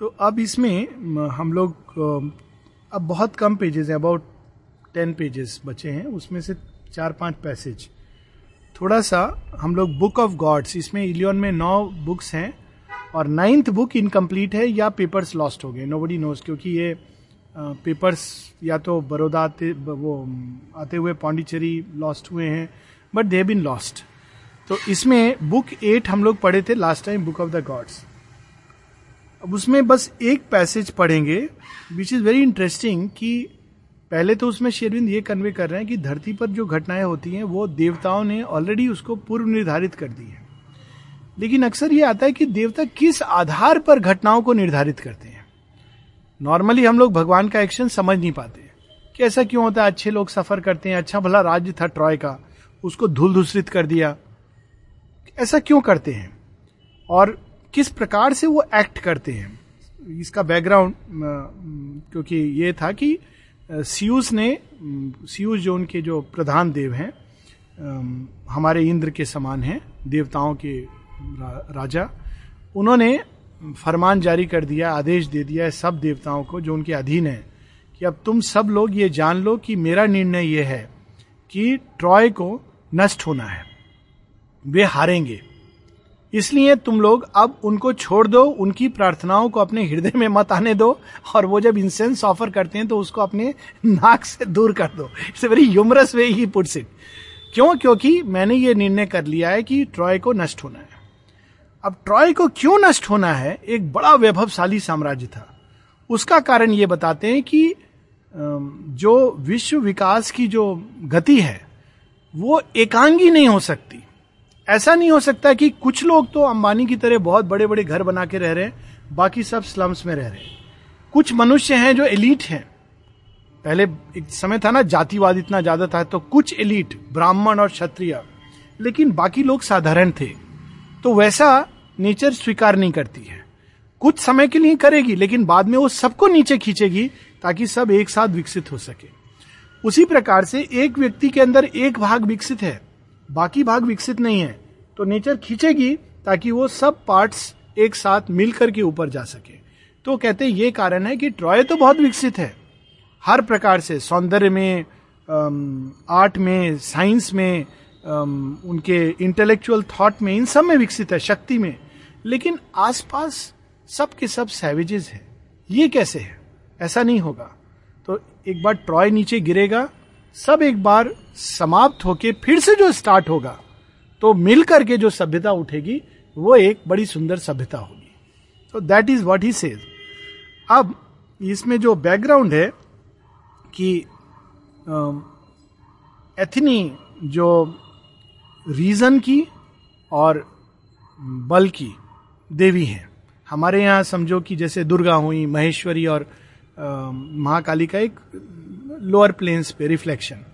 तो अब इसमें हम लोग अब बहुत कम पेजेस हैं अबाउट टेन पेजेस बचे हैं। उसमें से चार पाँच पैसेज थोड़ा सा हम लोग बुक ऑफ़ गॉड्स इसमें इलियन में नौ बुक्स हैं और नाइन्थ बुक इनकम्प्लीट है या पेपर्स लॉस्ट हो गए। नो बडी नोज़ क्योंकि ये पेपर्स या तो बड़ौदा आते वो, आते हुए पांडिचेरी लॉस्ट हुए हैं बट दे बिन लॉस्ट तो इसमें बुक एट हम लोग पढ़े थे last time book of the gods अब उसमें बस एक पैसेज पढ़ेंगे विच इज़ वेरी इंटरेस्टिंग कि पहले तो उसमें शेरविंद ये कन्वे कर रहे हैं कि धरती पर जो घटनाएँ होती हैं, वो देवताओं ने ऑलरेडी उसको पूर्व निर्धारित कर दी है। लेकिन अक्सर ये आता है कि देवता किस आधार पर घटनाओं को निर्धारित करते हैं? नॉर्मली हम लोग भगवान का एक्शन समझ नहीं पाते कि ऐसा क्यों होता है? अच्छे लोग सफ़र करते हैं अच्छा भला राज्य था ट्रॉय का, उसको धूल धूसरित कर दिया। ऐसा क्यों करते हैं? और किस प्रकार से वो एक्ट करते हैं? इसका बैकग्राउंड क्योंकि ये था कि सीयूस ने सियूस जो उनके जो प्रधान देव हैं हमारे इंद्र के समान हैं देवताओं के रा, राजा उन्होंने फरमान जारी कर दिया आदेश दे दिया है सब देवताओं को जो उनके अधीन है कि अब तुम सब लोग ये जान लो कि मेरा निर्णय यह है कि ट्रॉय को नष्ट होना है। वे हारेंगे। इसलिए तुम लोग अब उनको छोड़ दो, उनकी प्रार्थनाओं को अपने हृदय में मत आने दो, और वो जब इंसेंस ऑफ़र करते हैं तो उसको अपने नाक से दूर कर दो। It's very humorous way he puts it क्यों? क्योंकि मैंने ये निर्णय कर लिया है कि ट्रॉय को नष्ट होना है। अब ट्रॉय को क्यों नष्ट होना है? एक बड़ा वैभवशाली साम्राज्य था। उसका कारण ये बताते हैं कि जो विश्व विकास की जो गति है, वो एकांगी नहीं हो सकती। ऐसा नहीं हो सकता कि कुछ लोग तो अंबानी की तरह बहुत बड़े बड़े घर बना के रह रहे हैं, बाकी सब स्लम्स में रह रहे हैं। कुछ मनुष्य हैं जो एलिट हैं। पहले एक समय था ना, जातिवाद इतना ज़्यादा था तो कुछ एलिट ब्राह्मण और क्षत्रिय। लेकिन बाकी लोग साधारण थे। तो वैसा नेचर स्वीकार नहीं करती है। कुछ समय के लिए करेगी, लेकिन बाद में वो सबको नीचे खींचेगी, ताकि सब एक साथ विकसित हो सके। उसी प्रकार से एक व्यक्ति के अंदर एक भाग विकसित है। बाकी भाग विकसित नहीं है तो नेचर खींचेगी ताकि वो सब पार्ट्स एक साथ मिलकर के ऊपर जा सके। तो कहते ये कारण है कि ट्रॉय तो बहुत विकसित है। हर प्रकार से, सौंदर्य में आर्ट में साइंस में उनके इंटेलेक्चुअल थॉट में, इन सब में विकसित है, शक्ति में। लेकिन आसपास सब के सब सैवेजेस है। ये कैसे है? ऐसा नहीं होगा। तो एक बार ट्रॉय नीचे गिरेगा सब एक बार समाप्त होके फिर से जो स्टार्ट होगा तो मिल करके जो सभ्यता उठेगी, वो एक बड़ी सुंदर सभ्यता होगी। तो that is what he says अब इसमें जो बैकग्राउंड है कि एथनी जो रीजन की और बल की देवी हैं। हमारे यहाँ समझो कि जैसे दुर्गा हुई, महेश्वरी और महाकाली का एक लोअर प्लेन्स पे रिफ्लेक्शन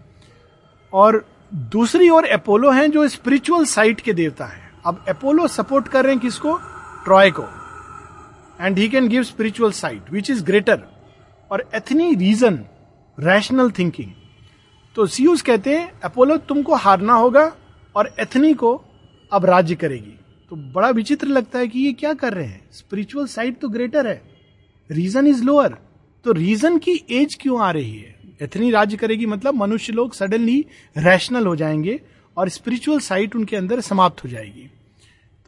और दूसरी ओर अपोलो हैं जो स्पिरिचुअल साइट के देवता हैं। अब अपोलो सपोर्ट कर रहे हैं किसको? ट्रॉय को। And he can give spiritual sight which is greater और एथनी रीजन रैशनल थिंकिंग तो सीयूस कहते हैं अपोलो तुमको हारना होगा और एथनी को अब राज्य करेगी। तो बड़ा विचित्र लगता है कि ये क्या कर रहे हैं। स्पिरिचुअल साइड तो ग्रेटर है। रीजन इज़ लोअर तो रीजन की एज क्यों आ रही है? एथनी राज्य करेगी मतलब मनुष्य लोग सडनली रैशनल हो जाएँगे और स्पिरिचुअल साइट उनके अंदर समाप्त हो जाएगी।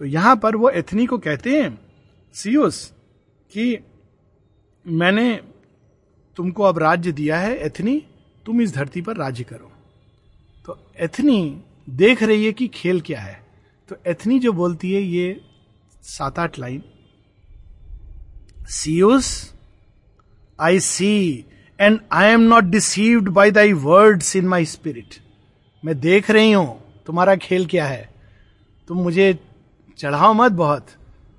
तो यहाँ पर वो एथनी को कहते हैं, सीओस, कि मैंने तुमको अब राज्य दिया है एथनी तुम इस धरती पर राज्य करो। तो एथनी देख रही है कि खेल क्या है। तो एथनी जो बोलती है ये सात आठ line, सीओस I see and I am not deceived by thy words in my spirit मैं देख रही हूँ, तुम्हारा खेल क्या है? तुम मुझे चढ़ाओ मत बहुत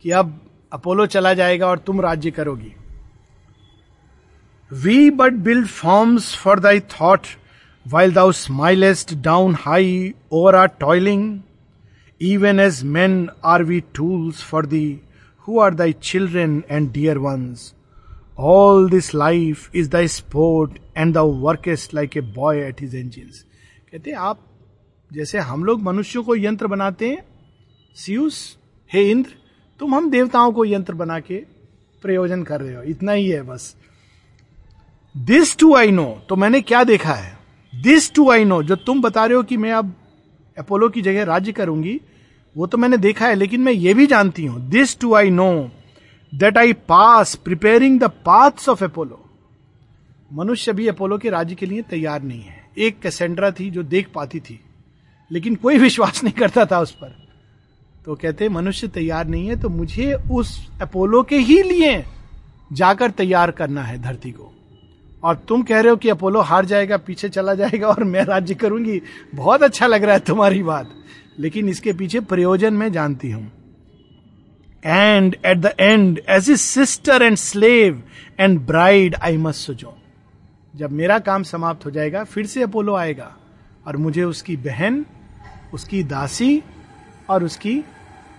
कि अब अपोलो चला जाएगा और तुम राज्य करोगी। We but build forms for thy thought while thou smilest down high over our toiling even as men are we tools for thee who are thy children and dear ones all this life is the sport and the workest like a boy at his angels कहते हैं, आप जैसे हम लोग मनुष्यों को यंत्र बनाते हैं, सियूस, हे इंद्र, तुम हम देवताओं को यंत्र बना के प्रयोजन कर रहे हो। इतना ही है बस। दिस टू आई नो तो मैंने क्या देखा है? दिस टू आई नो जो तुम बता रहे हो कि मैं अब अपोलो की जगह राज्य करूँगी, वो तो मैंने देखा है, लेकिन मैं ये भी जानती हूँ। This too I know that I pass preparing the paths of Apollo मनुष्य भी अपोलो के राज्य के लिए तैयार नहीं है। एक कैसेंड्रा थी जो देख पाती थी, लेकिन कोई विश्वास नहीं करता था उस पर। तो कहते मनुष्य तैयार नहीं है तो मुझे उस अपोलो के ही लिए जाकर तैयार करना है धरती को। और तुम कह रहे हो कि अपोलो हार जाएगा, पीछे चला जाएगा, और मैं राज्य करूँगी। बहुत अच्छा लग रहा है तुम्हारी बात, लेकिन इसके पीछे प्रयोजन मैं जानती हूँ। And at the end as a sister and slave and bride I must सुजो जब मेरा काम समाप्त हो जाएगा, फिर से अपोलो आएगा और मुझे उसकी बहन, उसकी दासी और उसकी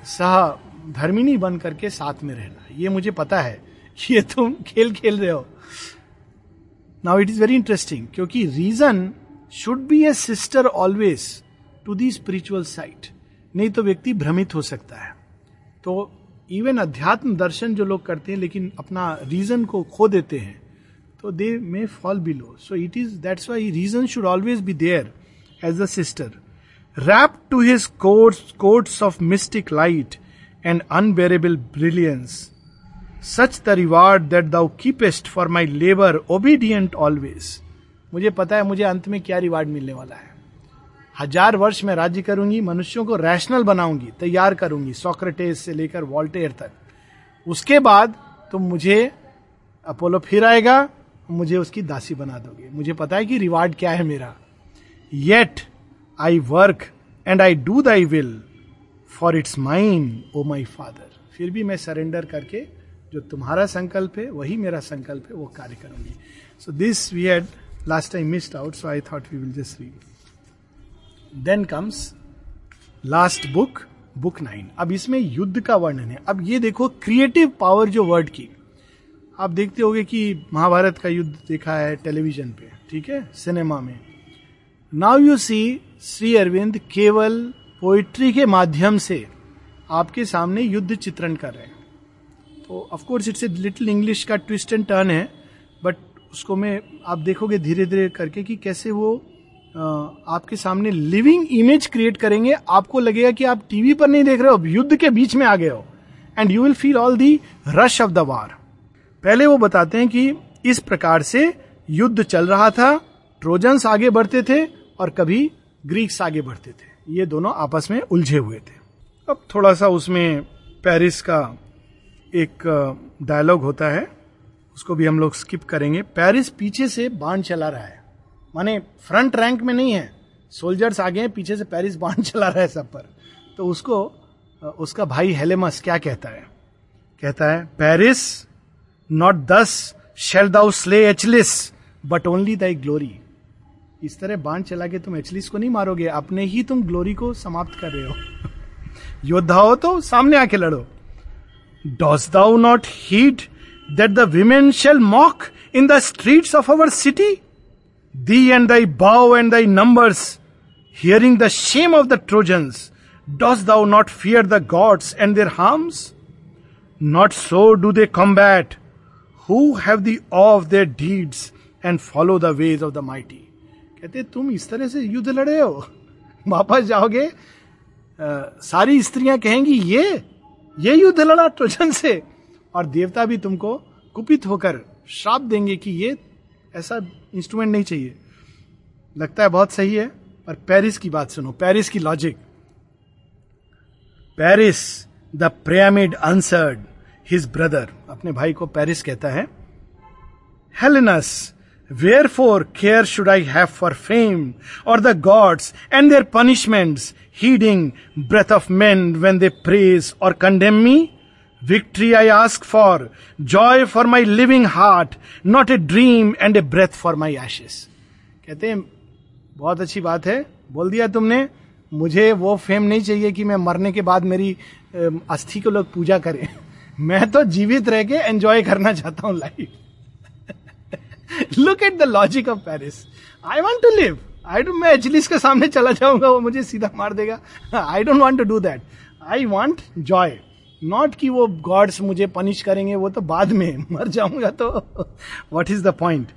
सह धर्मिनी बन करके साथ में रहना। ये मुझे पता है। ये तुम खेल खेल रहे हो। Now it is very interesting क्योंकि reason should be a sister always to the spiritual side नहीं तो व्यक्ति भ्रमित हो सकता है। तो इवन अध्यात्म दर्शन जो लोग करते हैं लेकिन अपना रीजन को खो देते हैं तो they may fall below so it is that's why reason should always be there as a sister rapt to his courts of mystic light and unbearable brilliance such the reward that thou keepest for my labour obedient always मुझे पता है, मुझे अंत में क्या reward मिलने वाला है। हज़ार वर्ष में राज्य करूँगी, मनुष्यों को रैशनल बनाऊँगी, तैयार करूँगी सोक्रेटेस से लेकर वॉल्टेयर तक। उसके बाद तुम मुझे अपोलो फिर आएगा, मुझे उसकी दासी बना दोगे। मुझे पता है कि रिवार्ड क्या है मेरा। Yet I work and I do thy will for it's mine O my father फिर भी मैं सरेंडर करके, जो तुम्हारा संकल्प है, वही मेरा संकल्प है, वो कार्य करूँगी। So this we had last time missed out so I thought we will just read then comes last book book nine अब इसमें युद्ध का वर्णन है। अब ये देखो क्रिएटिव पावर जो वर्ड की। आप देखते होगे कि महाभारत का युद्ध देखा है टेलीविज़न पे, ठीक है? सिनेमा में। Now you see Shri Aurobindo केवल पोइट्री के माध्यम से आपके सामने युद्ध चित्रण कर रहे हैं। तो of course it's a little English का ट्विस्ट एंड टर्न है बट उसको मैं, आप देखोगे धीरे धीरे करके कि कैसे वो आपके सामने लिविंग इमेज क्रिएट करेंगे। आपको लगेगा कि आप टीवी पर नहीं देख रहे हो युद्ध के बीच में आ गए हो। And you will feel all the rush of the war पहले वो बताते हैं कि इस प्रकार से युद्ध चल रहा था। ट्रोजन्स आगे बढ़ते थे और कभी ग्रीक्स आगे बढ़ते थे। ये दोनों आपस में उलझे हुए थे। अब थोड़ा सा उसमें पेरिस का एक डायलॉग होता है। उसको भी हम लोग स्किप करेंगे। पेरिस पीछे से बाण चला रहा है। माने फ्रंट रैंक में नहीं है। सोल्जर्स आगे हैं, पीछे से पेरिस बाँध चला रहा है सब पर। तो उसको उसका भाई हेलेमस क्या कहता है? कहता है Paris not thus shall thou slay Achilles but only thy glory इस तरह बाँध चला के तुम एचलिस को नहीं मारोगे, अपने ही तुम ग्लोरी को समाप्त कर रहे हो। योद्धा हो तो सामने आके लड़ो। Dost thou not heed that the women shall mock in the streets of our city thee and thy bow and thy numbers hearing the shame of the Trojans dost thou not fear the gods and their harms not so do they combat who have the of their deeds and follow the ways of the mighty कहते तुम इस तरह से युद्ध लड़े हो? वापस जाओगे? आ, सारी स्त्रियाँ कहेंगी ये ये युद्ध लड़ा ट्रोजन से। और देवता भी तुमको कुपित होकर श्राप देंगे कि ये ऐसा इंस्ट्रूमेंट नहीं चाहिए। लगता है बहुत सही है, पर पेरिस की बात सुनो। पेरिस की logic Paris the Priamid answered his brother अपने भाई को पेरिस कहता है Helenus wherefore care should I have for fame or the gods and their punishments heeding breath of men when they praise or condemn me Victory I ask for, joy for my living heart, not a dream and a breath for my ashes. कहते हैं बहुत अच्छी बात है। बोल दिया तुमने मुझे वो फेम नहीं चाहिए कि मैं मरने के बाद मेरी अस्थि को लोग पूजा करें। मैं तो जीवित रह के एंजॉय करना चाहता हूँ life look at the logic of Paris I want to live I don't मैं एचलिस के सामने चला जाऊँगा वो मुझे सीधा मार देगा। I don't want to do that I want joy not कि वो गॉड्स मुझे पनिश करेंगे, वो तो बाद में मर जाऊँगा तो। What is the point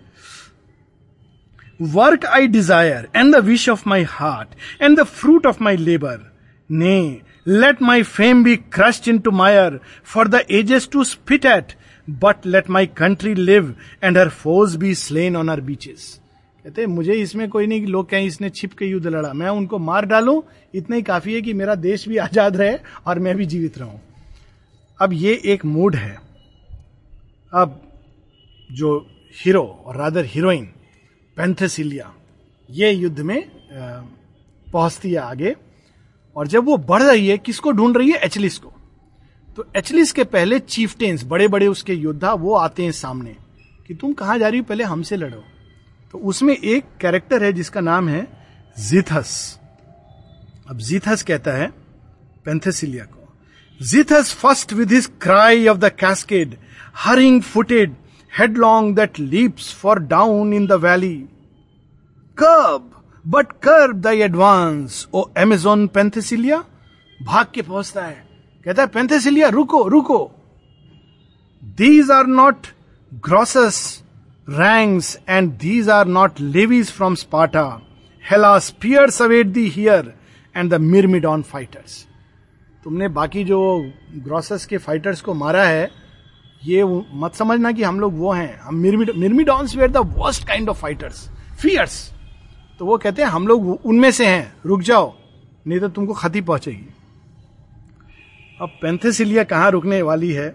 work I desire and the wish of my heart and the fruit of my labour nay let my fame be crust into mire for the ages to spit at but let my country live and her force be slain on our beaches कहते मुझे इसमें कोई नहीं लोग कहें, इसने छिप के युद्ध लड़ा। मैं उनको मार डालू, इतना ही काफ़ी है कि मेरा देश भी आज़ाद रहे और मैं भी जीवित रहूँ। अब ये एक मूड है। अब जो hero or rather heroine Penthesilea ये युद्ध में पहुँचती है आगे, और जब वो बढ़ रही है, किसको ढूंढ रही है? एचलिस को। तो एचलिस के पहले चीफटेंस बड़े बड़े उसके योद्धा, वो आते हैं सामने, कि तुम कहाँ जा रही हो? पहले हमसे लड़ो। तो उसमें एक कैरेक्टर है, जिसका नाम है जीथस अब जीथस कहता है पेंथेसिलिया को। जीथस first with his cry of the cascade hurrying footed headlong that leaps far down in the valley curb but curb the advance O Amazon Penthesilea भाग के पहुंचता है कहता है पेंथेसिलिया रुको रुको these are not grosses ranks and these are not levies from Sparta Hellas spears await thee here and the Myrmidon fighters तुमने बाकी जो ग्रॉसस के फाइटर्स को मारा है, ये मत समझना कि हम लोग वो हैं। हम Myrmidons were the worst kind of fighters fierce तो वो कहते हैं, हम लोग उनमें से हैं। रुक जाओ, नहीं तो तुमको खती पहुंचेगी। अब पेंथेसिलिया कहाँ रुकने वाली है?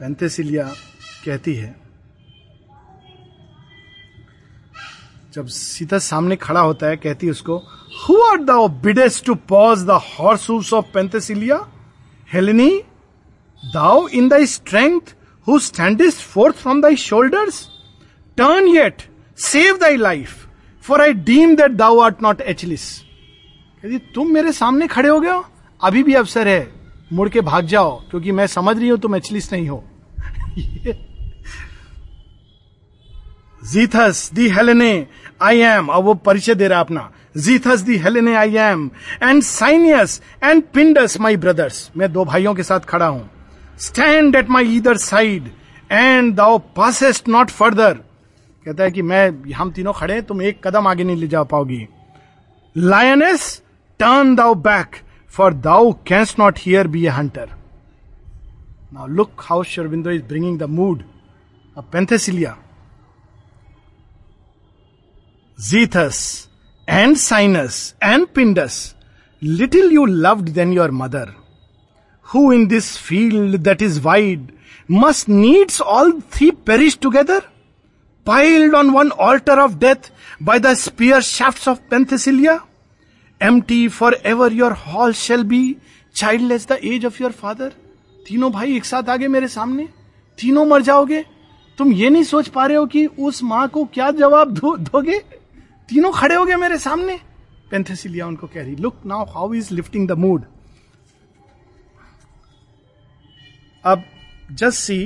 पेंथेसिलिया कहती है जब सीता सामने खड़ा होता है, कहती उसको who are thou to pause the horse of Penthesilea Hellene thou in the strength who standest forth from thy shoulders turn yet save thy life for I deem that thou art not Achilles यदि तुम मेरे सामने खड़े हो गए अभी भी अवसर है, मुड़ के भाग जाओ, क्योंकि मैं समझ रही हूँ तुम एचलिस नहीं हो. जीथस दी हेलेने आई एम अब वो परिचय दे रहा अपना Zethus the Hellene I am and Sinus and Pindus my brothers मैं दो भाइयों के साथ खड़ा हूँ stand at my either side and thou passest not further कहता है कि मैं हम तीनों खड़े तुम एक कदम आगे नहीं ले जा पाओगी lioness turn thou back for thou canst not here be a hunter now look how Sri Aurobindo is bringing the mood a Penthesilea Zethus and Sinus and Pindus, little you loved than your mother, who in this field that is wide must needs all three perish together, piled on one altar of death by the spear shafts of Penthesilea? Empty forever your hall shall be, childless the age of your father. तीनों भाई एक साथ आगे मेरे सामने तीनों मर जाओगे तुम ये नहीं सोच पा रहे हो कि उस माँ को क्या जवाब दोगे तीनों खड़े हो गए मेरे सामने। पेंथेसिलिया उनको कह रही look now how is lifting the mood अब जस्ट सी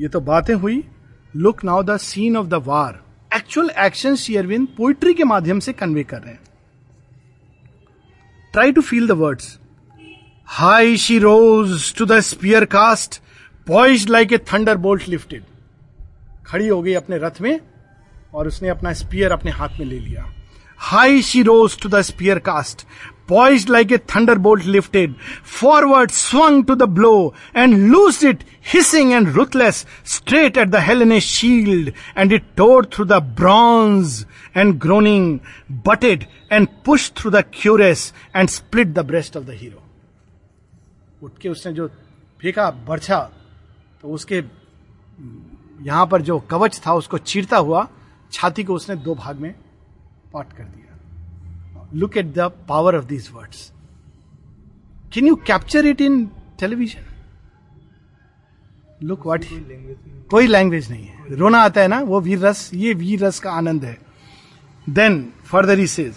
ये तो बातें हुई। Look now the scene of the war actual action Sri Aurobindo poetry के माध्यम से कन्वे कर रहे हैं। Try to feel the words high she rose to the spear cast poise like a thunderbolt lifted खड़ी हो गई अपने रथ में और उसने अपना स्पियर अपने हाथ में ले लिया। High she rose to the spear cast poise like a thunderbolt lifted forward swung to the blow and loose it hissing and ruthless straight at the hell in a shield and it tore through the bronze and groaning butted and push through the cuirass and split the breast of the hero उठ के उसने जो फेंका, बरछा तो उसके, यहाँ पर जो कवच था, उसको चीरता हुआ, छाती को उसने दो भाग में पाट कर दिया। Look at the power of these words can you capture it in television look what कोई लैंग्वेज नहीं है। रोना आता है ना वो वीर रस ये वीर रस का आनंद है। Then further he says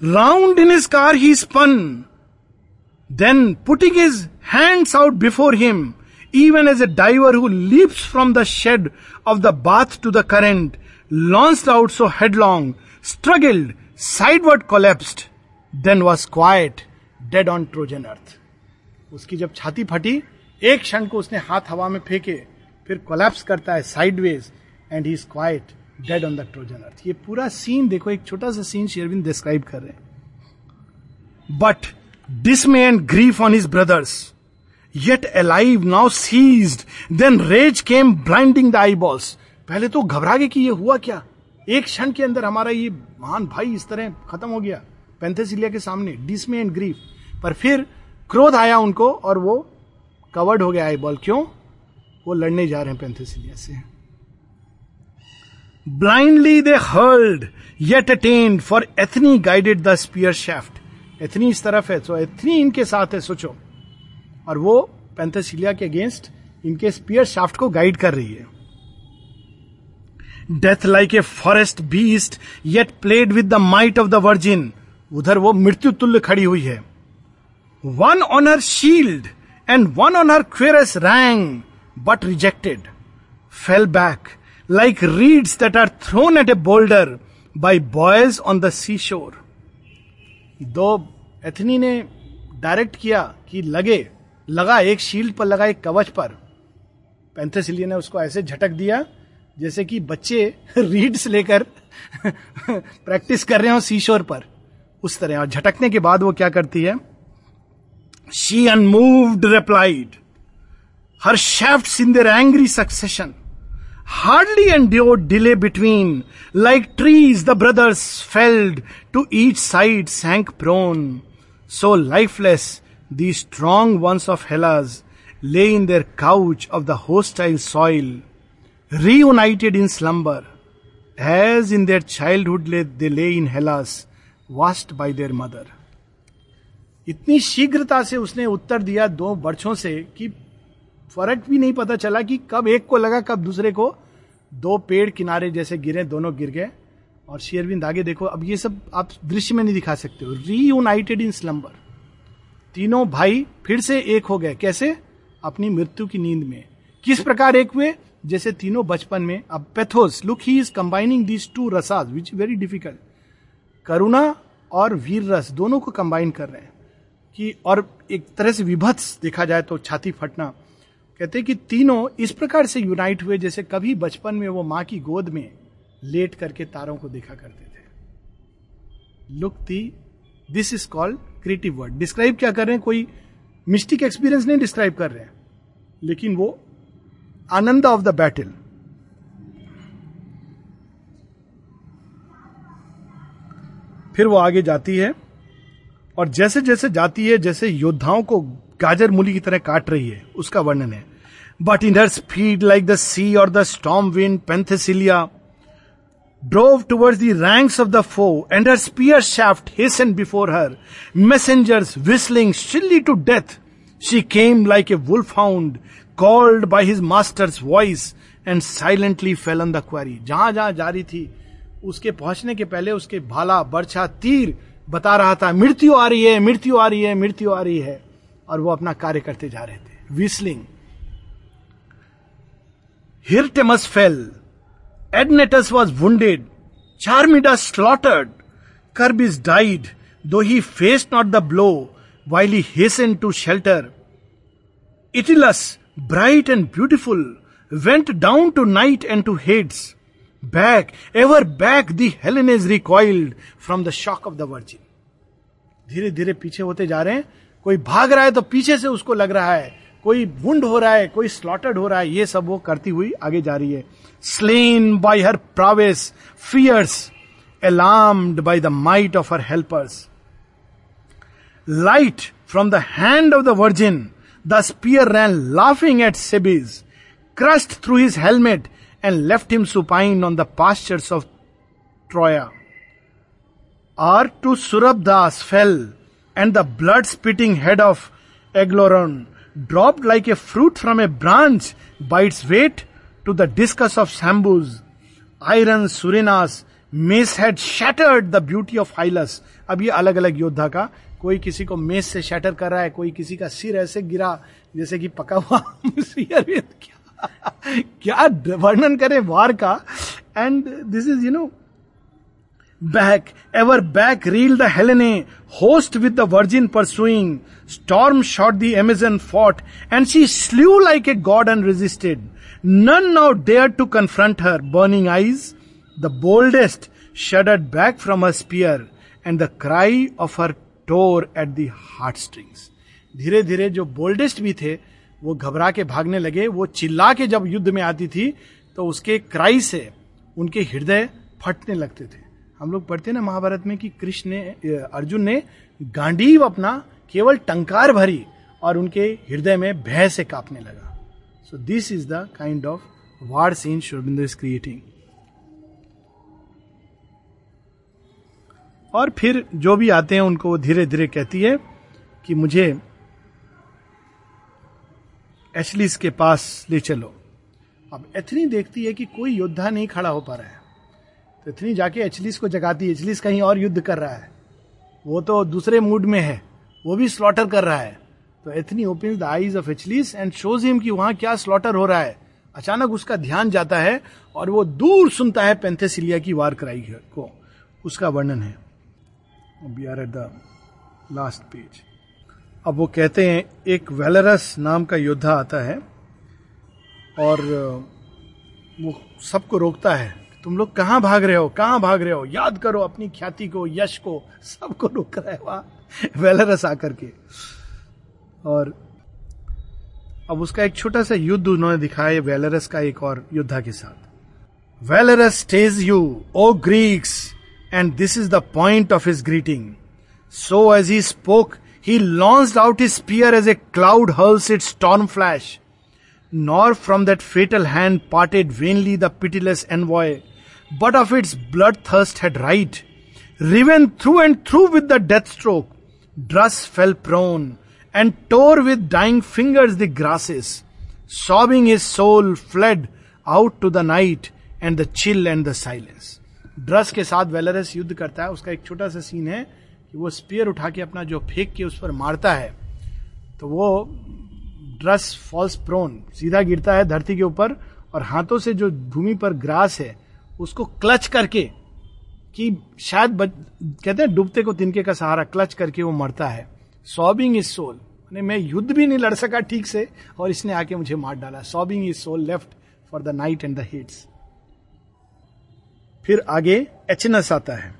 round in his car he spun then putting his hands out before him even as a diver who leaps from the shade of the bath to the current, launched out so headlong, struggled, sideward collapsed, then was quiet, dead on Trojan earth. उसकी जब छाती फटी एक क्षण को उसने हाथ हवा में फेंके फिर कोलैप्स करता है sideways and he is quite dead on the Trojan earth ये पूरा सीन देखो एक छोटा सा सीन शेरविन डिस्क्राइब कर रहे हैं। But dismay and grief on his brothers yet alive now seized then rage came blinding the eyeballs पहले तो घबरा गए कि ये हुआ क्या? एक क्षण के अंदर हमारा ये महान भाई इस तरह खत्म हो गया, पेंथेसिलिया के सामने डिसमे एंड ग्रीफ पर फिर क्रोध आया उनको और वो कवर्ड हो गया आई बॉल क्यों? वो लड़ने जा रहे हैं पेंथेसिलिया से। Blindly they hurled yet attend for Athene guided the spear shaft Athene इस तरफ़ है तो एथनी इनके साथ है, सोचो। और वो पेंथेसिलिया के अगेंस्ट इनके स्पियर शाफ्ट को गाइड कर रही है। Death like a forest beast yet played with the might of the virgin उधर वो मृत्यु तुल्य खड़ी हुई है। One on her shield and one on her cuirass rang but rejected fell back like reeds that are thrown at a boulder by boys on the sea shore though Athene ने direct किया कि लगे, लगा एक shield पर, लगा एक कवच पर। पेंथेसिलिया ने उसको ऐसे झटक दिया जैसे कि बच्चे रीड्स लेकर प्रैक्टिस कर रहे हो सीशोर पर, उस तरह। और झटकने के बाद वो क्या करती है? She unmoved replied her shaft in their angry succession hardly and delay between like trees the brothers felled to each side sank prone so lifeless the strong ones of Hellas lay in their couch of the hostile soil reunited in slumber, as in their childhood they lay in Hellas, washed by their mother. इतनी शीघ्रता से उसने उत्तर दिया दो वर्षों से कि फ़र्क भी नहीं पता चला कि कब एक को लगा कब दूसरे को। दो पेड़ किनारे जैसे गिरे दोनों गिर गए। और शेयरविंद आगे देखो अब ये सब आप दृश्य में नहीं दिखा सकते हो। रीयूनाइटेड इन स्लम्बर तीनों भाई फिर से एक हो गए। कैसे? अपनी मृत्यु की नींद में। किस प्रकार एक हुए? जैसे तीनों बचपन में, अब pathos look he is combining these two rasas which very difficult करुणा और वीर रस दोनों को कंबाइन कर रहे हैं कि और एक तरह से विभत्स देखा जाए तो छाती फटना। कहते कि तीनों इस प्रकार से यूनाइट हुए जैसे कभी बचपन में वो माँ की गोद में लेट करके तारों को देखा करते थे। Look the this is called creative word describe क्या कर रहे हैं? कोई मिस्टिक एक्सपीरियंस नहीं डिस्क्राइब कर रहे हैं। लेकिन वो आनंद ऑफ़ द बैटल फिर वो आगे जाती है और जैसे जैसे जाती है, जैसे योद्धाओं को गाजर मूली की तरह काट रही है, उसका वर्णन है। But in her speed like the sea or the storm wind Penthesilea drove towards the ranks of the foe and her spear shaft and before her messengers whistling shrilly to death she came like a wolfhound called by his master's voice and silently fell on the quarry जहाँ जहाँ जारी थी, उसके पहुँचने के पहले उसके भाला, बर्छा, तीर बता रहा था, मृत्यु आ रही है, मृत्यु आ रही है, मृत्यु आ रही है। और वो अपना कार्य करते जा रहे थे। Whistling Hirtemus fell Adnetus was wounded Charmida slaughtered कर्ब is died though he face not the blow while he hasten to shelter Itylus bright and beautiful, went down to night and to Hades. Back, ever back, the Hellenes recoiled from the shock of the Virgin. धीरे धीरे पीछे होते जा रहे हैं कोई भाग रहा है तो पीछे से उसको लग रहा है कोई वुंड हो रहा है कोई स्लॉटर्ड हो रहा है ये सब वो करती हुई आगे जा रही है slain by her prowess fierce alarmed by the might of her helpers. Light from the hand of the Virgin The spear ran laughing at Sebes, crushed through his helmet, and left him supine on the pastures of Troya. Or to Surabdas fell, and the blood spitting head of Egloron dropped like a fruit from a branch by its weight to the discus of Shambus. Iron Surinas mace had shattered the beauty of Hylas. अब ये अलग अलग योद्धा का कोई किसी को मेज से शटर कर रहा है, कोई किसी का सिर ऐसे गिरा, जैसे कि पका हुआ अरविंद तो क्या क्या वर्णन करें वार का? And this is you know back ever back reel the host with the virgin pursuing storm shot the Amazon fought and she slew like a god and resisted none now dare to confront her burning eyes the boldest shuddered back from her spear and the cry of her her at at the heartstrings. धीरे धीरे जो boldest भी थे, वो घबरा के भागने लगे, वो चिल्ला के जब युद्ध में आती थी तो उसके क्राई से उनके हृदय फटने लगते थे। हम लोग पढ़ते ना महाभारत में कि कृष्ण ने, अर्जुन ने गांडीव अपना केवल टंकार भरी और उनके हृदय में भय से कांपने लगा। So this is the kind of war scene Aurobindo is creating और फिर जो भी आते हैं उनको वो धीरे धीरे कहती है कि मुझे एचलिस के पास ले चलो। अब एथनी देखती है कि कोई योद्धा नहीं खड़ा हो पा रहा है। तो एथनी जाके एचलिस को जगाती है, एचलिस कहीं और युद्ध कर रहा है। वो तो दूसरे मूड में है, वो भी स्लॉटर कर रहा है। तो Athene open the eyes of Achilles and shows him कि वहाँ क्या स्लॉटर हो रहा है। अचानक उसका ध्यान जाता है और वो दूर सुनता है पेंथेसिलिया की वार कराई को, उसका वर्णन है। We are at the last page अब वो कहते हैं, एक वेलरस नाम का योद्धा आता है और वो सबको रोकता है। तुम लोग कहाँ भाग रहे हो? कहाँ भाग रहे हो? याद करो अपनी ख्याति को, यश को, सबको रोक रहा है वहाँ, वेलरस आकर के। और अब उसका एक छोटा सा युद्ध उन्होंने दिखाया, वेलरस का एक और योद्धा के साथ। Valarus, take you, O Greeks and this is the point of his greeting. So as he spoke, he launched out his spear as a cloud hurls its storm flash. Nor from that fatal hand parted vainly the pitiless envoy, but of its bloodthirst had right. Riven through and through with the death stroke, Drus fell prone and tore with dying fingers the grasses. Sobbing his soul fled out to the night and the chill and the silence. Draws के साथ वेलरस युद्ध करता है। उसका एक छोटा सा scene है कि वो स्पीयर उठा के अपना जो फेंक के उस पर मारता है। तो वो ड्रस फॉल्स प्रोन सीधा गिरता है धरती के ऊपर और हाथों से जो भूमि पर ग्रास है उसको क्लच करके कि शायद बच, कहते हैं डूबते को तिनके का सहारा क्लच करके वो मरता है। सॉबिंग इज़ सोल मैं युद्ध भी नहीं लड़ सका ठीक से और इसने आके मुझे मार डाला। Sobbing his soul left for the night and the hits फिर आगे एचनस आता है।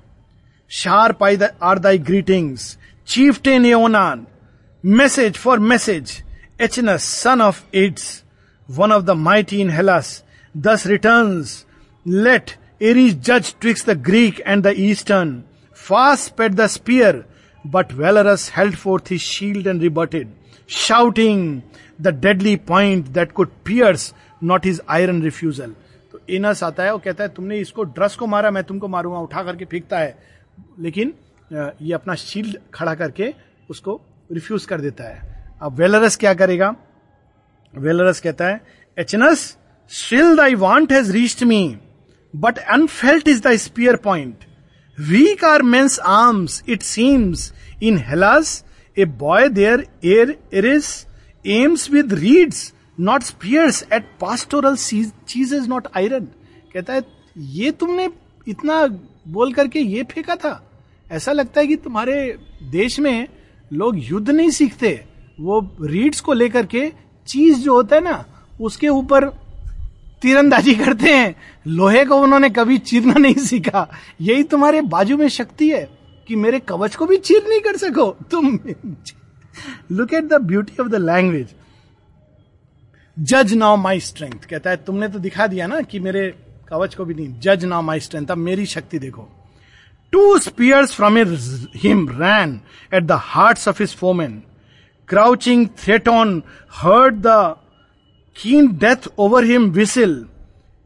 Sharp are thy greetings. Chieftain anon message for message. Aeneas son of ads one of the mighty in Hellas. Thus return let Ares जज twixt the Greek and the Eastern. Fast sped the spear. But Valarus held forth the shield and rebutted. Shouting the deadly point that could pierce not his iron refusal. Aeneas आता है वो कहता है तुमने इसको draws को मारा मैं तुमको मारूँगा। उठा करके फेंकता है। लेकिन ये अपना शील्ड खड़ा करके उसको रिफ्यूज कर देता है। अब वेलरस क्या करेगा? वेलरस कहता है Aeneas still thy want has reached me but unfelt is the spear point. Weak are men's arms, it seems. In Hellas, a boy there, Eris, aims with reeds, not at pastoral cheese is not iron कहता है ये तुमने इतना बोल करके ये फेंका था। ऐसा लगता है कि तुम्हारे देश में लोग युद्ध नहीं सीखते। वो रीड्स को लेकर के चीज़ जो होता है ना उसके ऊपर तीरंदाजी करते हैं। लोहे को उन्होंने कभी चीरना नहीं सीखा। यही तुम्हारे बाजू में शक्ति है कि मेरे कवच को भी चीर नहीं कर सको। तुम look at the beauty of the language जज नाउ माई स्ट्रेंथ कहता है, तुमने तो दिखा दिया ना कि मेरे कवच को भी नहीं। जज नाउ माई स्ट्रेंथ अब मेरी शक्ति देखो। Two spears from him ran at the heart of his foeman crouching Threton on hurt the keen death over him whistle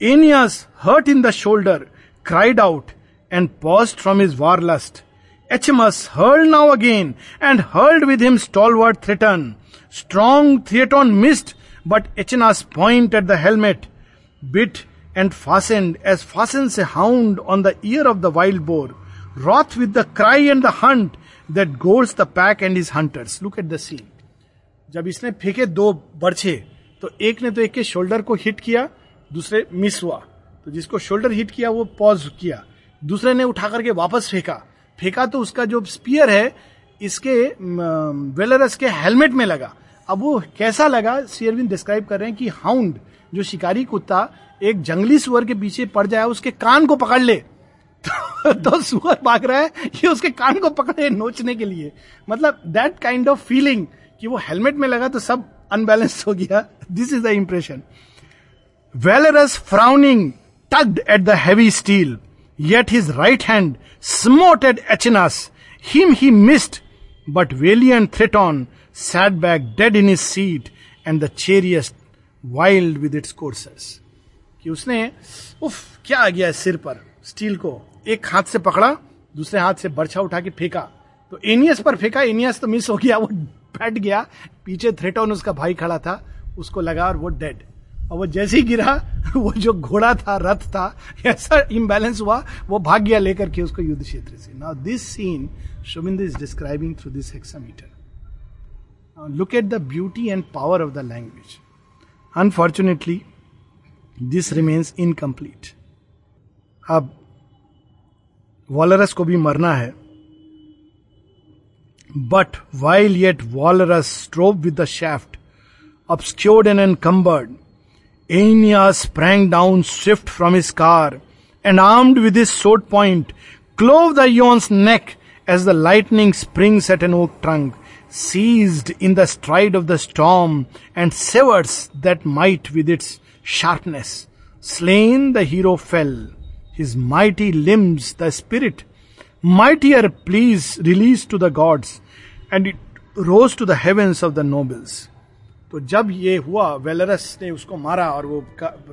Aeneas hurt in the shoulder cried out and paused from his war lust H मस hurled now again and hurled with him stalwart Threton strong Theaton missed but Aeneas point at the helmet bit and fastened as fasten से hound on the ear of the wild boar wroth with the cry and the hunt that galls the pack and his hunters look at the scene जब इसने फेंके दो बर्छे तो एक ने तो एक के शोल्डर को हिट किया, दूसरे मिस हुआ। तो जिसको शोल्डर हिट किया, वो पॉज किया। दूसरे ने उठा करके वापस फेंका। फेंका तो उसका जो स्पियर है, इसके वेलरस के हेलमेट में लगा। अब वो कैसा लगा? शेयरविन डिस्क्राइब कर रहे हैं कि हाउंड जो शिकारी कुत्ता एक जंगली सुअर के पीछे पड़ जाए उसके कान को पकड़ ले। तो, तो सुअर भाग रहा है ये उसके कान को पकड़े नोचने के लिए। मतलब दैट काइंड ऑफ़ फीलिंग कि वो हेलमेट में लगा तो सब अनबैलेंस हो गया। This is the impression Valarus frowning tugged at the heavy steel yet his right hand smote at Aeneas him he missed but valiant Threton sat back dead in his seat and the chariots wild with its coursers कि उसने, उफ, क्या आ गया सिर पर? Steel को एक हाथ से पकड़ा, दूसरे हाथ से बर्छा उठा के फेंका। तो एनियस पर फेंका, एनियस तो मिस हो गया, वो बैठ गया। पीछे थ्रेटॉन उसका भाई खड़ा था, उसको लगा और वो डेड और वो जैसे ही गिरा, वो जो घोड़ा था, रथ था, ऐसा इम्बैलेंस हुआ, वो भाग गया लेकर के उसको युद्ध क्षेत्र से। Now this scene Aurobindo is describing through this hexameter look at the beauty and power of the language unfortunately this remains incomplete अब वॉलरस को भी मरना है but while yet Walrus strove with the shaft obscured and encumbered, Aeneas sprang down swift from his car, and armed with his sword point, clove the Ion's neck as the lightning springs at an oak trunk, Seized in the stride of the storm, and severs that might with its sharpness. Slain the hero fell, his mighty limbs the spirit, mightier pleas released to the gods, and it rose to the heavens of the nobles. तो जब ये हुआ वेलरस ने उसको मारा और वो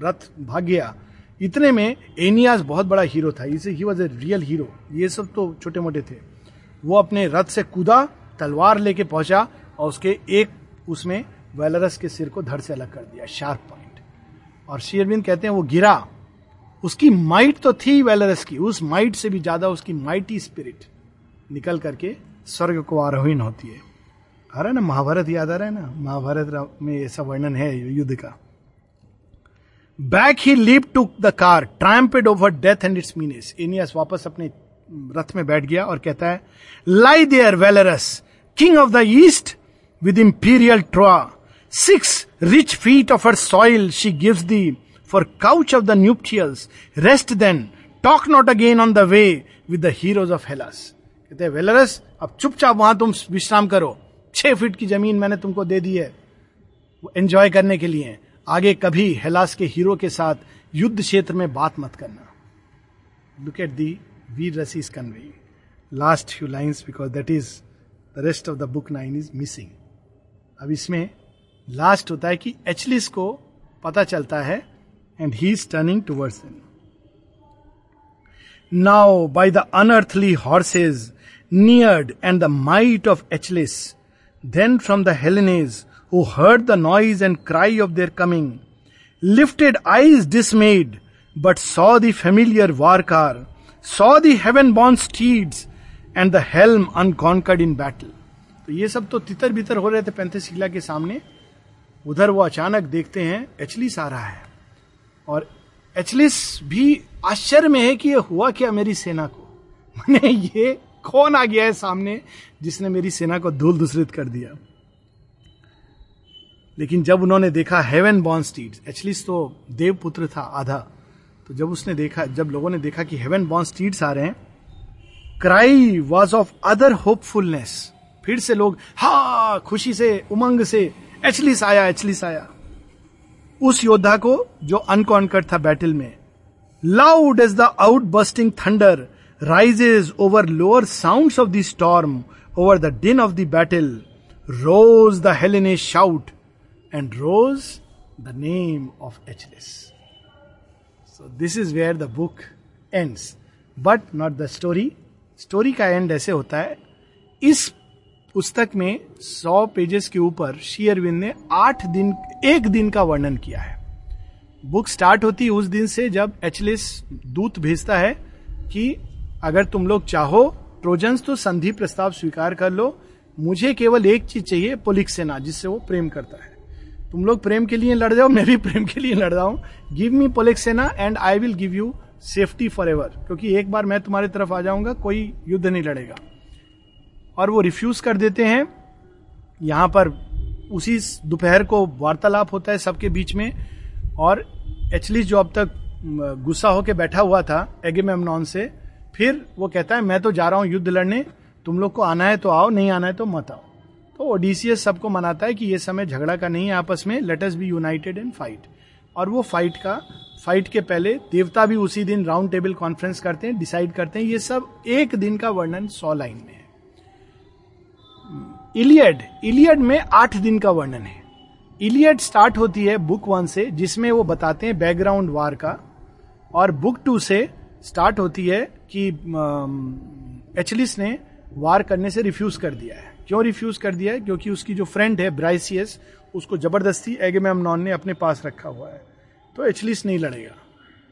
रथ भाग गया इतने में एनियास बहुत बड़ा हीरो था इसे he was a real hero ये सब तो छोटे मोटे थे वो अपने रथ से कूदा तलवार लेके पहुँचा और उसके एक उसमें वेलरस के सिर को धड़ से अलग कर दिया शार्प पॉइंट और शेयरबिंद कहते हैं, वो गिरा। उसकी माइट तो थी वेलरस की, उस माइट से भी ज़्यादा उसकी माइटी स्पिरिट निकल करके स्वर्ग को आरोहण होती है. आ रहा है ना, महाभारत याद आ रहा है ना? महाभारत में ऐसा वर्णन है युद्ध का। Back he leaped to the car triumphed over death and its menace Aeneas वापस अपने रथ में बैठ गया और कहता है lie there Valarus king of the East with imperial Troya six rich feet of her soil she gives thee for couch of the nuptials rest then talk not again on the way with the heroes of Hellas कहते हैं, वेलरस, अब चुपचाप वहाँ तुम विश्राम करो। छह feet की ज़मीन मैंने तुमको दे दी है एंजॉय करने के लिए। आगे कभी हेलास के हीरो के साथ युद्ध क्षेत्र में बात मत करना। Look at the vira rasa convey last few lines because that is rest of the book nine is missing अब इसमें लास्ट होता है कि एचलिस को पता चलता है and he is turning towards in now by the unearthly horses neared and the might of Achilles then from the Hellenes who heard the noise and cry of their coming lifted eyes dismayed but saw their war car saw the heaven bones steeds and the helm unconquered in battle. तो ये सब तो तितर बितर हो रहे थे पैंथेसिला के सामने। उधर वो अचानक देखते हैं, एचलिस आ रहा है। और एचलिस भी आश्चर्य में है कि ये हुआ क्या मेरी सेना को। मैंने ये कौन आ गया है सामने जिसने मेरी सेना को धूल दूसरित कर दिया। लेकिन जब उन्होंने देखा हेवन बॉर्न स्टीड्स एचलिस तो देवपुत्र था, आधा। तो जब उसने देखा, जब लोगों ने देखा कि हेवन बॉर्न स्टीड्स आ रहे हैं cry was of other hopefulness फिर से लोग, हा, खुशी से, उमंग से एचलिस आया एचलिस आया उस योद्धा को, जो अनकॉन्कर्ट था बैटल में loud is the out bursting thunder rises over lower sound of the storm over the din of the battle rose the Hellene shout and rose the name of Achilles this is where the book end but not the story story का end ऐसे होता है। इस पुस्तक में सौ pages के ऊपर शेयरविंद ने आठ दिन, एक दिन का वर्णन किया है। बुक स्टार्ट होती है उस दिन से जब एचलिस दूत भेजता है कि अगर तुम लोग चाहो, ट्रोजन्स तो संधि प्रस्ताव स्वीकार कर लो, मुझे केवल एक चीज़ चाहिए, पुलिक सेना, जिससे वो प्रेम करता है। तुम लोग प्रेम के लिए लड़ जाओ, मैं भी प्रेम के लिए लड़ रहा हूँ। Give me Polyxena and I will give you safety for ever क्योंकि एक बार मैं तुम्हारी तरफ़ आ जाऊँगा, कोई युद्ध नहीं लड़ेगा। और वो रिफ्यूज कर देते हैं। यहाँ पर उसी दोपहर को वार्तालाप होता है सबके बीच में, और एचलिस जो अब तक गुस्सा होकर बैठा हुआ था एगेमेमनॉन से, फिर वो कहता है, मैं तो जा रहा हूँ युद्ध लड़ने, तुम लोग को आना है तो आओ, नहीं आना है तो मत आओ। तो ओडीसीएस सबको मनाता है कि ये समय झगड़ा का नहीं है आपस में let us be united in fight और वो फाइट का फाइट के पहले देवता भी उसी दिन राउंड टेबल कॉन्फ्रेंस करते हैं डिसाइड करते हैं। ये सब एक दिन का वर्णन सौ लाइन में है। इलियड इलियड में आठ दिन का वर्णन है। इलियड स्टार्ट होती है बुक वन से, जिसमें वो बताते हैं बैकग्राउंड वार का। और बुक टू से स्टार्ट होती है कि एचलिस ने वार करने से रिफ्यूज कर दिया है। क्यों रिफ्यूज कर दिया है? क्योंकि उसकी जो फ्रेंड है ब्राइसियस उसको ज़बरदस्ती एगेमेमनॉन ने अपने पास रखा हुआ है। तो एचलिस नहीं लड़ेगा।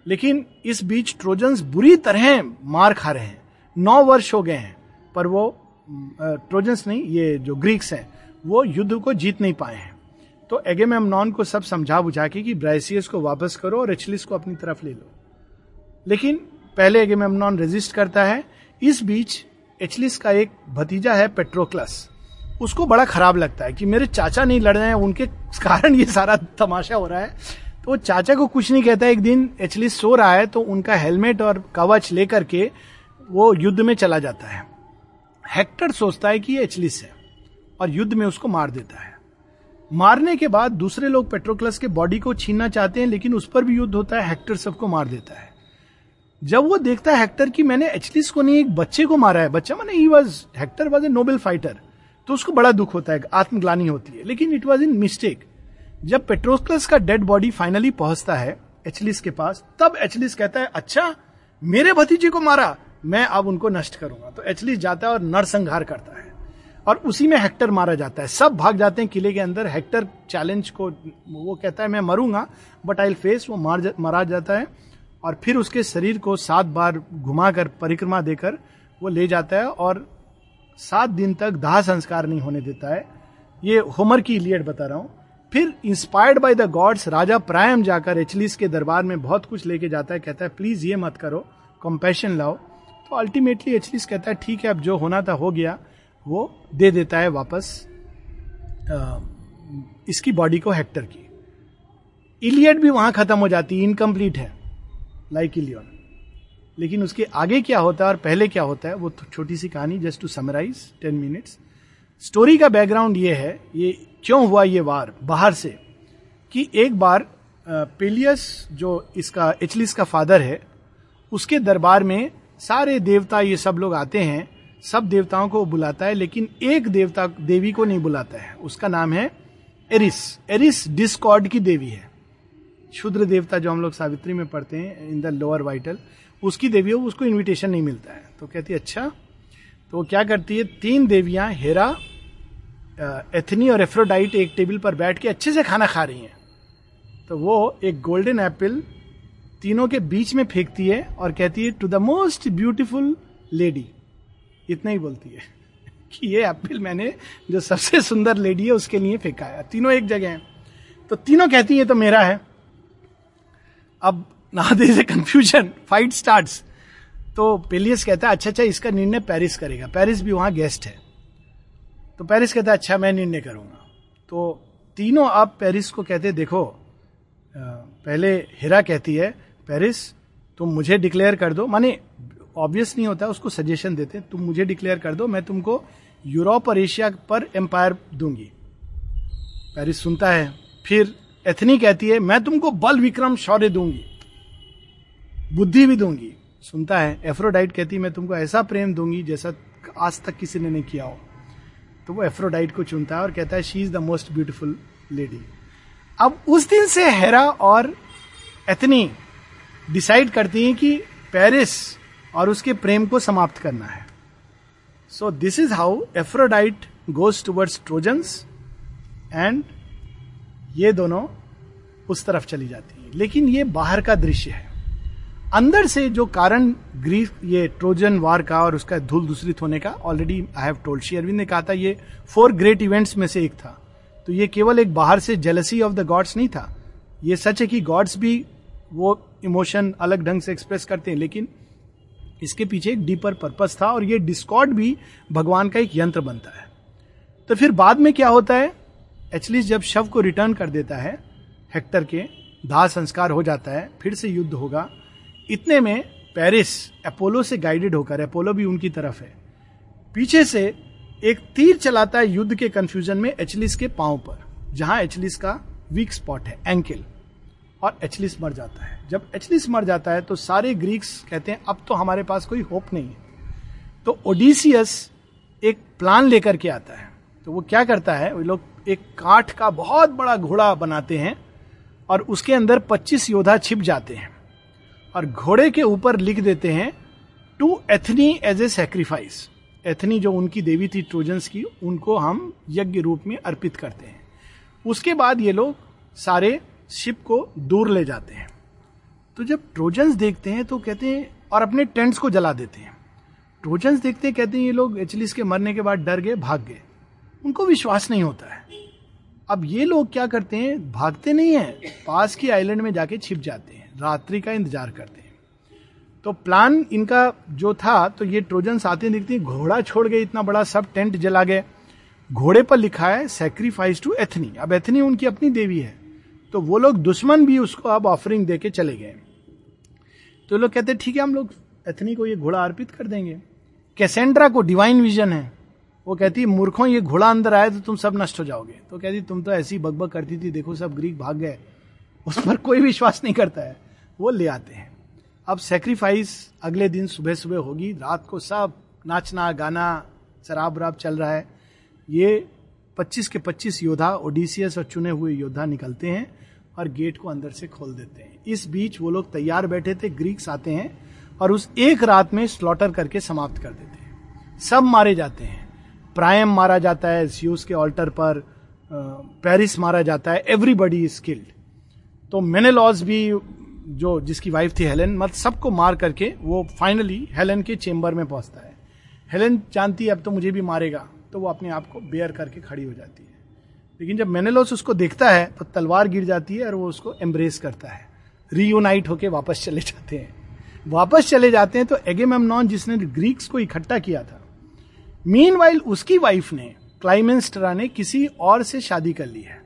लेकिन इस बीच ट्रोजन्स बुरी तरह मार खा रहे हैं। नौ वर्ष हो गए हैं, पर वो ट्रोजन्स नहीं, ये जो ग्रीक्स हैं, वो युद्ध को जीत नहीं पाए हैं। तो एगे एगेमेमनॉन को सब समझा बुझा के कि ब्राइसियस को वापस करो और एचलिस को अपनी तरफ़ ले लो। लेकिन पहले एगे एगेमेमनॉन रेजिस्ट करता है। इस बीच एचलिस का एक भतीजा है पेट्रोक्लस। उसको बड़ा खराब लगता है कि मेरे चाचा नहीं लड़ रहे हैं, उनके कारण ये सारा तमाशा हो रहा है। तो वो चाचा को कुछ नहीं कहता, एक दिन एचलिस सो रहा है तो उनका हेलमेट और कवच लेकर के वो युद्ध में चला जाता है। हेक्टर सोचता है कि ये एचलिस है और युद्ध में उसको मार देता है। मारने के बाद दूसरे लोग पेट्रोक्लस के बॉडी को छीनना चाहते हैं, लेकिन उस पर भी युद्ध होता है, हेक्टर सबको मार देता है। जब वो देखता है हेक्टर की मैंने एचलिस को नहीं, एक बच्चे को मारा है। बच्चा मैंने he was Hector was a noble fighter तो उसको बड़ा दुख होता है आत्मग्लानी होती है। लेकिन इट वॉज़ इन मिस्टेक जब पेट्रोक्लस का डेड बॉडी फाइनली पहुँचता है एचलिस के पास तब एचलिस कहता है अच्छा मेरे भतीजे को मारा मैं अब उनको नष्ट करूँगा। तो एचलिस जाता है और नरसंहार करता है। और उसी में हेक्टर मारा जाता है। सब भाग जाते हैं किले के अंदर। हेक्टर चैलेंज को वो कहता है मैं मरूँगा बट आई फेस वो मार जा, मारा जाता है। और फिर उसके शरीर को सात बार घुमाकर परिक्रमा देकर वो ले जाता है। और सात दिन तक दाह संस्कार नहीं होने देता है। ये होमर की इलियड बता रहा हूँ। फिर इंस्पायर्ड बाय द गॉड्स राजा प्रायम जाकर एचलिस के दरबार में बहुत कुछ लेके जाता है कहता है प्लीज़ ये मत करो कंपेशन लाओ। तो अल्टीमेटली एचलिस कहता है ठीक है अब जो होना था हो गया वो दे देता है वापस आ, इसकी बॉडी को हेक्टर की। इलियड भी वहाँ खत्म हो जाती है इनकम्प्लीट है लाइक इलियन लेकिन उसके आगे क्या होता है और पहले क्या होता है, वो छोटी सी कहानी just to summarize ten minutes story का बैकग्राउंड ये है, ये क्यों हुआ ये वार, बाहर से, कि एक बार पेलियस जो इसका एचलिस का फादर है, उसके दरबार में सारे देवता ये सब लोग आते हैं, सब देवताओं को बुलाता है, लेकिन एक देवता, देवी को नहीं बुलाता है। उसका नाम है एरिस एरिस डिस्कॉर्ड की देवी है। शुद्र देवता जो हम लोग सावित्री में पढ़ते हैं इन द लोअर वाइटल उसकी देवी हो उसको इनविटेशन नहीं मिलता है। तो कहती है अच्छा तो क्या करती है? तीन देवियाँ, हेरा एथनी और एफ्रोडाइट एक टेबल पर बैठ के अच्छे से खाना खा रही हैं। तो वो एक गोल्डन एप्पल तीनों के बीच में फेंकती है और कहती है to the most beautiful lady इतना ही बोलती है कि ये एप्पल मैंने जो सबसे सुंदर लेडी है, उसके लिए फेंका है। तीनों एक जगह हैं। तो तीनों कहती है तो मेरा है। अब ना दे कंफ्यूजन फाइट स्टार्ट तो पेलियस कहता है अच्छा अच्छा इसका निर्णय पेरिस करेगा। पेरिस भी वहाँ गेस्ट है। तो पेरिस कहता है अच्छा मैं निर्णय करूँगा। तो तीनों अब पेरिस को कहते देखो पहले हिरा कहती है पेरिस तुम मुझे डिक्लेयर कर दो। माने ऑब्वियस नहीं होता, उसको सजेशन देते तुम मुझे डिक्लेयर कर दो, मैं तुमको यूरोप और एशिया पर एम्पायर दूँगी। पेरिस सुनता है, फिर एथनी कहती है, मैं तुमको बल विक्रम शौर्य दूँगी, बुद्धि भी दूँगी। सुनता है, एफ्रोडाइट कहती है, मैं तुमको ऐसा प्रेम दूँगी जैसा आज तक किसी ने नहीं किया हो। तो वो एफ्रोडाइट को चुनता है और कहता है she is the most beautiful lady अब उस दिन से हेरा और एथनी डिसाइड करती हैं कि पेरिस और उसके प्रेम को समाप्त करना है। So this is how Aphrodite goes towards Trojans and ये दोनों उस तरफ़ चली जाती है। लेकिन ये बाहर का दृश्य है। अंदर से जो कारण ग्रीस, ये ट्रोजन वार का और उसका धूल दूसरित होने का already I have told Shri Aurobindo ने कहा था, ये फोर ग्रेट इवेंट्स में से एक था। तो ये केवल एक बाहर से जेलसी ऑफ़ द गॉड्स नहीं था। ये सच है कि गॉड्स भी वो इमोशन अलग ढंग से एक्सप्रेस करते हैं, लेकिन इसके पीछे एक डीपर पर्पस था और ये डिस्कॉर्ड भी भगवान का एक यंत्र बनता है। तो फिर बाद में क्या होता है? एचलिस जब शव को रिटर्न कर देता है, हेक्टर के, दाह संस्कार हो जाता है, फिर से युद्ध होगा। इतने में पेरिस अपोलो से गाइडेड होकर, अपोलो भी उनकी तरफ़ है। पीछे से एक तीर चलाता है युद्ध के कंफ्यूजन में एचलिस के पाँव पर, जहाँ एचलिस का वीक स्पॉट है एंकिल और एचलिस मर जाता है। जब एचलिस मर जाता है तो सारे ग्रीक्स कहते हैं, अब तो हमारे पास कोई होप नहीं है। तो ओडिसियस एक प्लान लेकर के आता है। तो वो क्या करता है, वो लोग एक काठ का बहुत बड़ा घोड़ा बनाते हैं और उसके अंदर 25 योद्धा छिप जाते हैं और घोड़े के ऊपर लिख देते हैं to Athene as a sacrifice Athene जो उनकी देवी थी ट्रोजन्स की, उनको हम यज्ञ रूप में अर्पित करते हैं। उसके बाद ये लोग सारे शिप को दूर ले जाते हैं। तो जब ट्रोजन्स देखते हैं तो कहते हैं, और अपने टेंट्स को जला देते हैं। ट्रोजन्स देखते हैं, कहते हैं, ये लोग एचलिस के मरने के बाद डर गए, भाग गए। उनको विश्वास नहीं होता है। अब ये लोग क्या करते हैं? भागते नहीं है। पास की आइलैंड में जाके छिप जाते हैं। रात्रि का इंतज़ार करते हैं। तो प्लान इनका जो था तो ये ट्रोजन आते दिखते घोड़ा छोड़ गए, इतना बड़ा सब टेंट जला गए। घोड़े पर लिखा है सेक्रीफाइस टू एथनी अब एथनी उनकी अपनी देवी है। तो वो लोग दुश्मन भी उसको अब ऑफरिंग दे चले गए। तो लोग कहते ठीक है, हम लोग एथनी को ये घोड़ा अर्पित कर देंगे। कैसेंड्रा को डिवाइन विजन है। वो कहती है मूर्खों, ये घोड़ा अंदर आए तो तुम सब नष्ट हो जाओगे। तो कहती, तुम तो ऐसी बकबक करती थी, देखो सब ग्रीक भाग गए। उस पर कोई विश्वास नहीं करता है। वो ले आते हैं। अब सेक्रीफाइस अगले दिन सुबह सुबह होगी। रात को सब नाचना, गाना, शराब वराब चल रहा है। ये 25 के 25 योद्धा ओडिसियस और चुने हुए योद्धा निकलते हैं और गेट को अंदर से खोल देते हैं। इस बीच वो लोग तैयार बैठे थे, ग्रीक्स आते हैं और उस एक रात में स्लॉटर करके समाप्त कर देते हैं। सब मारे जाते हैं। प्रायम मारा जाता है सीयूस के ऑल्टर पर पेरिस मारा जाता है एवरीबडी इज़ स्किल्ड तो मेनेलॉज भी जो, जिसकी वाइफ थी हेलेन मत, सबको मार करके वो फाइनली हेलेन के चेंबर में पहुँचता है. हेलेन जानती है अब तो मुझे भी मारेगा तो वो अपने आप को बेयर करके खड़ी हो जाती है. लेकिन जब मेनेलॉस उसको देखता है तो तलवार गिर जाती है और वो उसको एम्ब्रेस करता है. रीयूनाइट होके वापस चले जाते हैं. वापस चले जाते हैं तो एगेमेमनॉन जिसने ग्रीक्स को इकट्ठा किया था मीन उसकी वाइफ ने क्लाइमेंस्टरा ने किसी और से शादी कर ली है।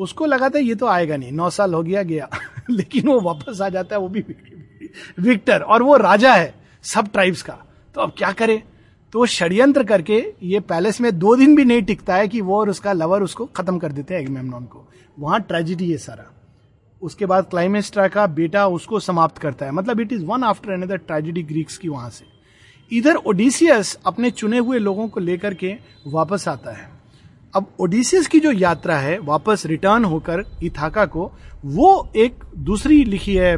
उसको लगा था ये तो आएगा नहीं, नौ साल हो गया गया। लेकिन वो वापस आ जाता है, वो भी विक्टर और वो राजा है, सब ट्राइब्स का। तो अब क्या करे? तो षड्यंत्र करके ये पैलेस में दो दिन भी नहीं टिकता है कि वो और उसका लवर उसको खत्म कर देते हैं एगमेमनॉन को। वहाँ ट्रेजिडी है सारा। उसके बाद क्लाइमेस्ट्रा का बेटा उसको समाप्त करता है। मतलब it is one after another tragedy Greeks की वहाँ से। इधर ओडिसियस अपने चुने हुए लोगों को लेकर के वापस आता है। अब ओडिसियस की जो यात्रा है, वापस रिटर्न होकर इथाका को, वो एक दूसरी लिखी है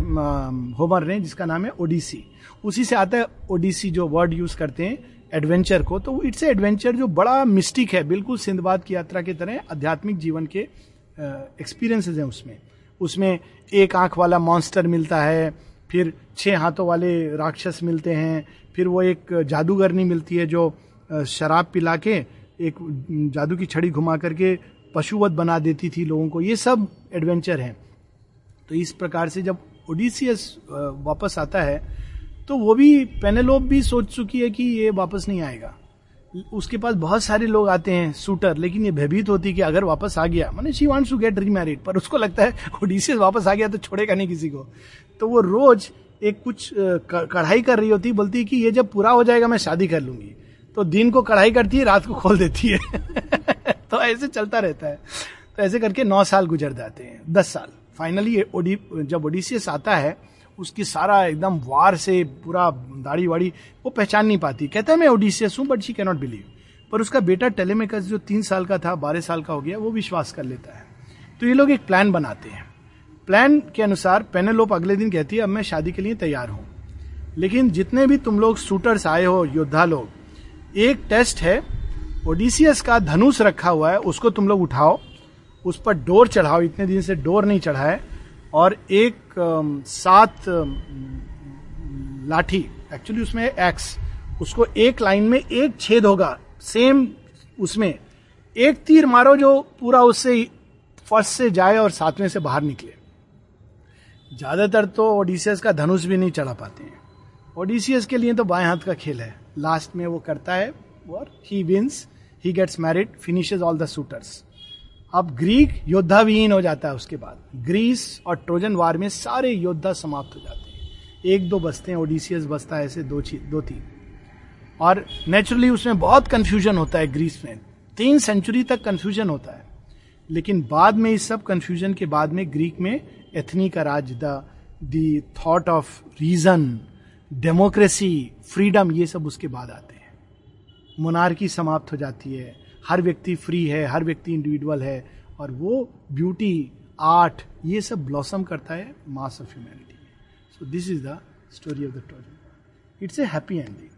होमर ने, जिसका नाम है ओडिसी। उसी से आता है ओडिसी जो वर्ड यूज़ करते हैं, एडवेंचर को। तो इट्स एडवेंचर जो बड़ा मिस्टिक है, बिल्कुल सिंधबाद की यात्रा की तरह, आध्यात्मिक जीवन के एक्सपीरियंसेस हैं उसमें। उसमें एक आँख वाला मॉन्स्टर मिलता है फिर छह हाथों वाले राक्षस मिलते हैं, फिर वो एक जादूगरनी मिलती है जो शराब पिला के एक जादू की छड़ी घुमा करके पशुवत बना देती थी लोगों को। ये सब एडवेंचर हैं। तो इस प्रकार से जब ओडिसियस वापस आता है तो वो भी पेनेलोप भी सोच चुकी है कि ये वापस नहीं आएगा। उसके पास बहुत सारे लोग आते हैं सूटर लेकिन ये भयभीत होती कि अगर वापस आ गया, मैंने she wants to get remarried पर उसको लगता है ओडिसियस वापस आ गया तो छोड़ेगा नहीं किसी को. तो वो रोज एक कुछ कढ़ाई कर रही होती, बोलती कि ये जब पूरा हो जाएगा, मैं शादी कर लूँगी। तो दिन को कढ़ाई करती है, रात को खोल देती है। तो ऐसे चलता रहता है। तो ऐसे करके नौ साल गुजर जाते हैं, दस साल। फाइनली ओडी, जब ओडिसियस आता है उसकी सारा एकदम वार से पूरा दाढ़ी वाड़ी वो पहचान नहीं पाती। कहता है, मैं ओडिसियस हूँ बट शी कैनॉट बिलीव पर उसका बेटा टेलीमेकस जो तीन साल का था, बारह साल का हो गया, वो विश्वास कर लेता है। तो ये लोग एक प्लान बनाते हैं। प्लान के अनुसार पेनेलोप अगले दिन कहती है, अब मैं शादी के लिए तैयार हूँ। लेकिन जितने भी तुम लोग शूटर्स आए हो, योद्धा लोग, एक टेस्ट है ओडिसियस का धनुष रखा हुआ है, उसको तुम लोग उठाओ। उस पर डोर चढ़ाओ, इतने दिन से डोर नहीं चढ़ा है। और एक सात लाठी एक्चुअली उसमें एक्स उसको एक लाइन में एक छेद होगा सेम उसमें। एक तीर मारो जो पूरा उससे फ़र्स्ट से जाए और सातवें से बाहर निकले। ज़्यादातर तो ओडिसियस का धनुष भी नहीं चढ़ा पाते हैं। ओडिसियस के लिए तो बाएँ हाथ का खेल है। लास्ट में वो करता है, और he wins he gets married finishes all the shooters अब ग्रीक योद्धा विहीन हो जाता है उसके बाद। ग्रीस और ट्रोजन वार में सारे योद्धा समाप्त हो जाते हैं। एक दो बसते हैं, ओडिसियस बसता है, ऐसे दो दो तीन। और नेचुरली उसमें बहुत कंफ्यूजन होता है ग्रीस में। तीन सेंचुरी तक कंफ्यूजन होता है। लेकिन बाद में इस सब कंफ्यूजन के बाद में ग्रीक में एथनी का राज the thought of reason democracy freedom ये सब उसके बाद आते हैं। मोनार्की समाप्त हो जाती है। हर व्यक्ति फ्री है, हर व्यक्ति इंडिविजुअल है, और वो ब्यूटी आर्ट ये सब ब्लॉसम करता है mass of humanity so this is the story of the Trojan it's a happy ending